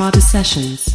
This is Johan S. Rada Sessions.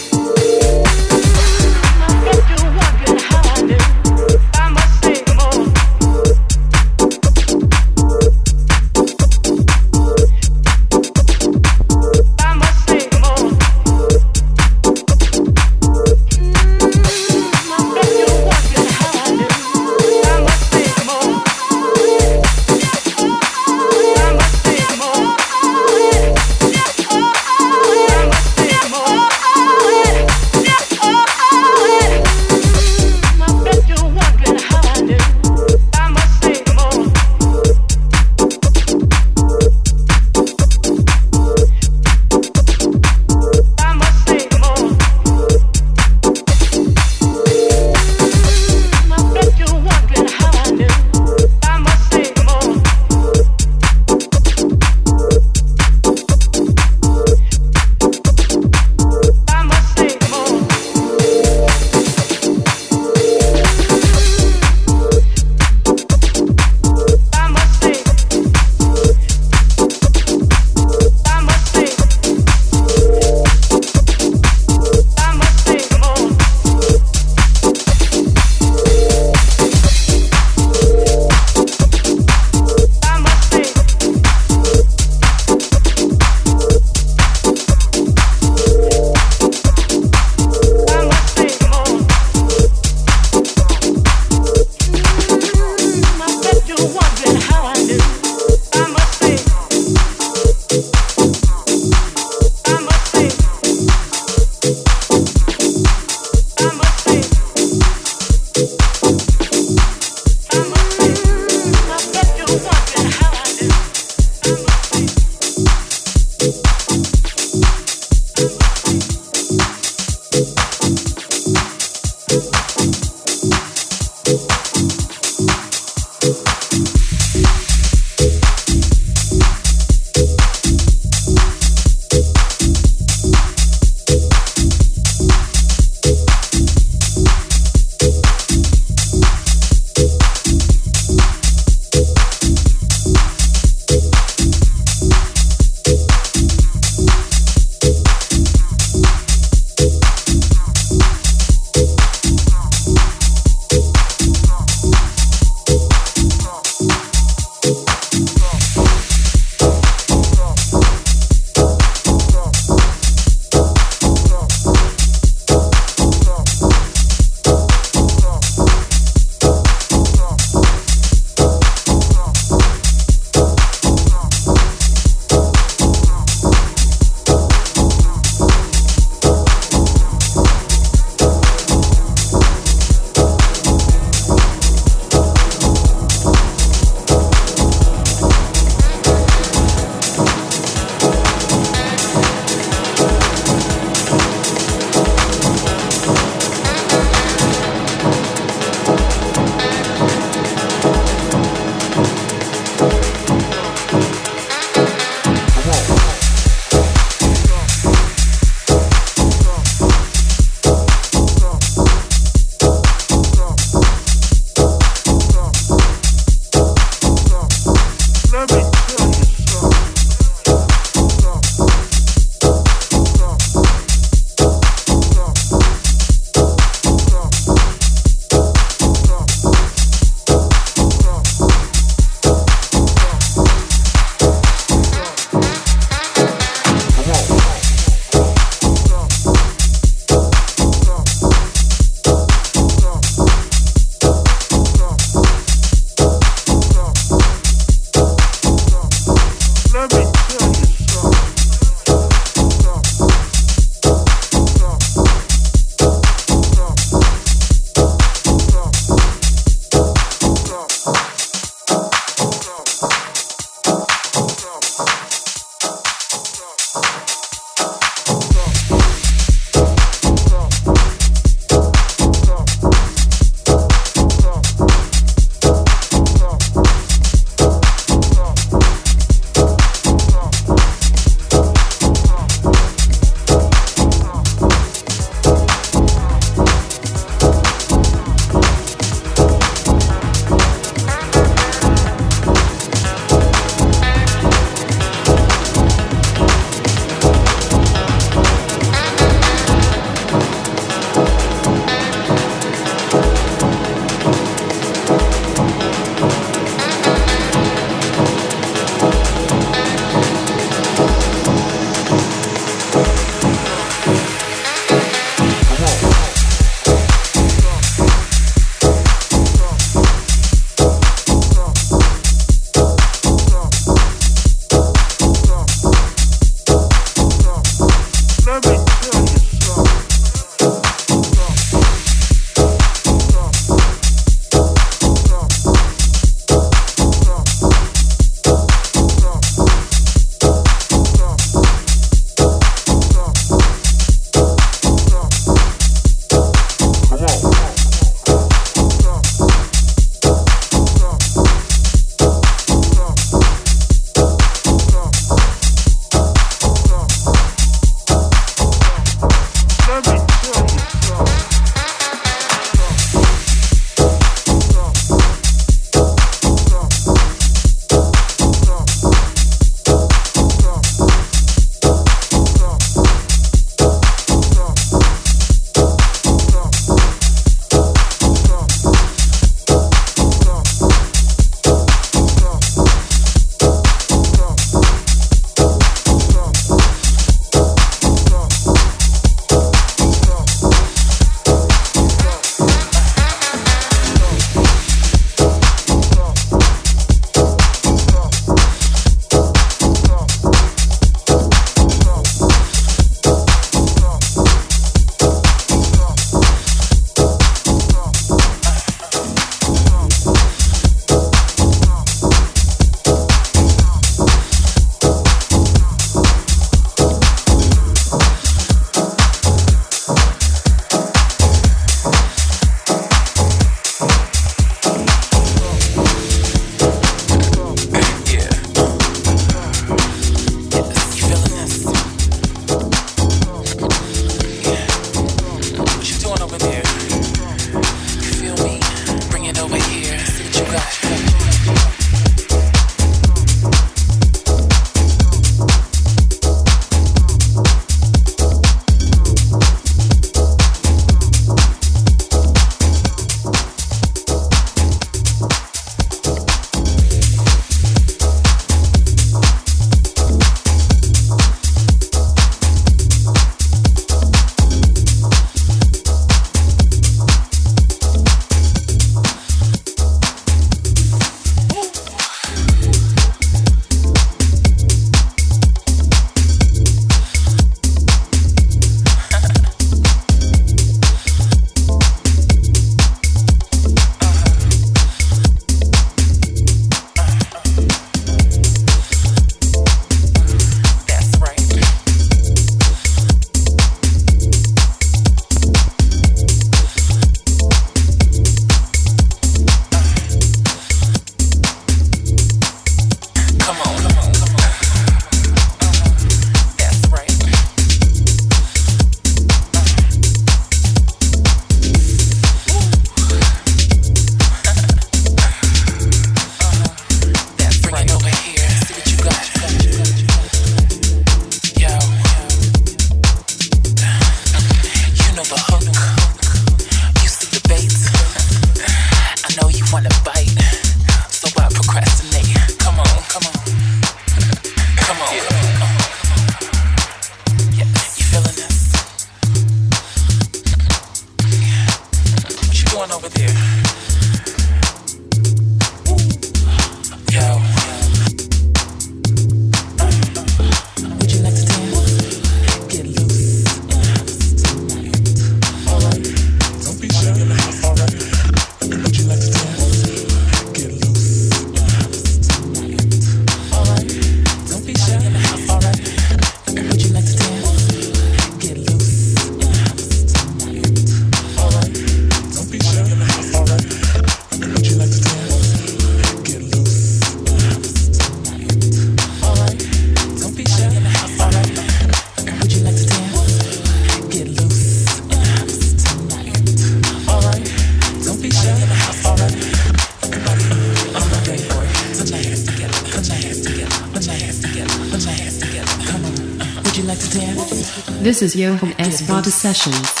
Is Johan S. Prada Sessions.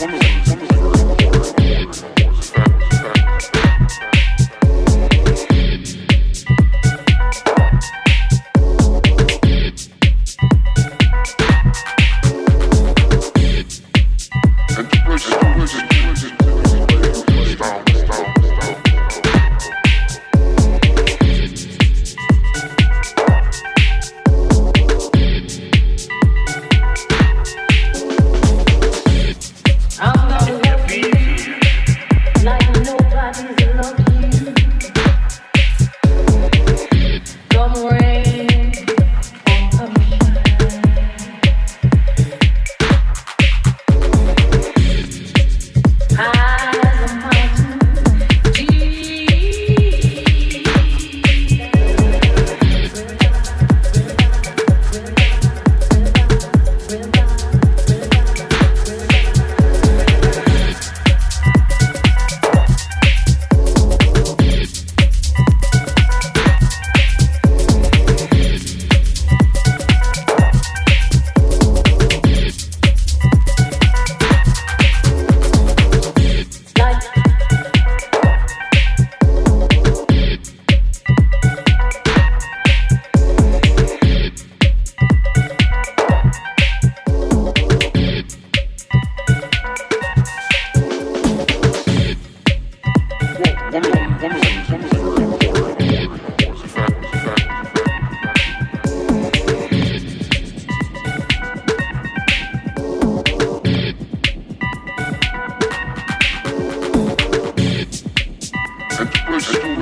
woman.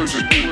music.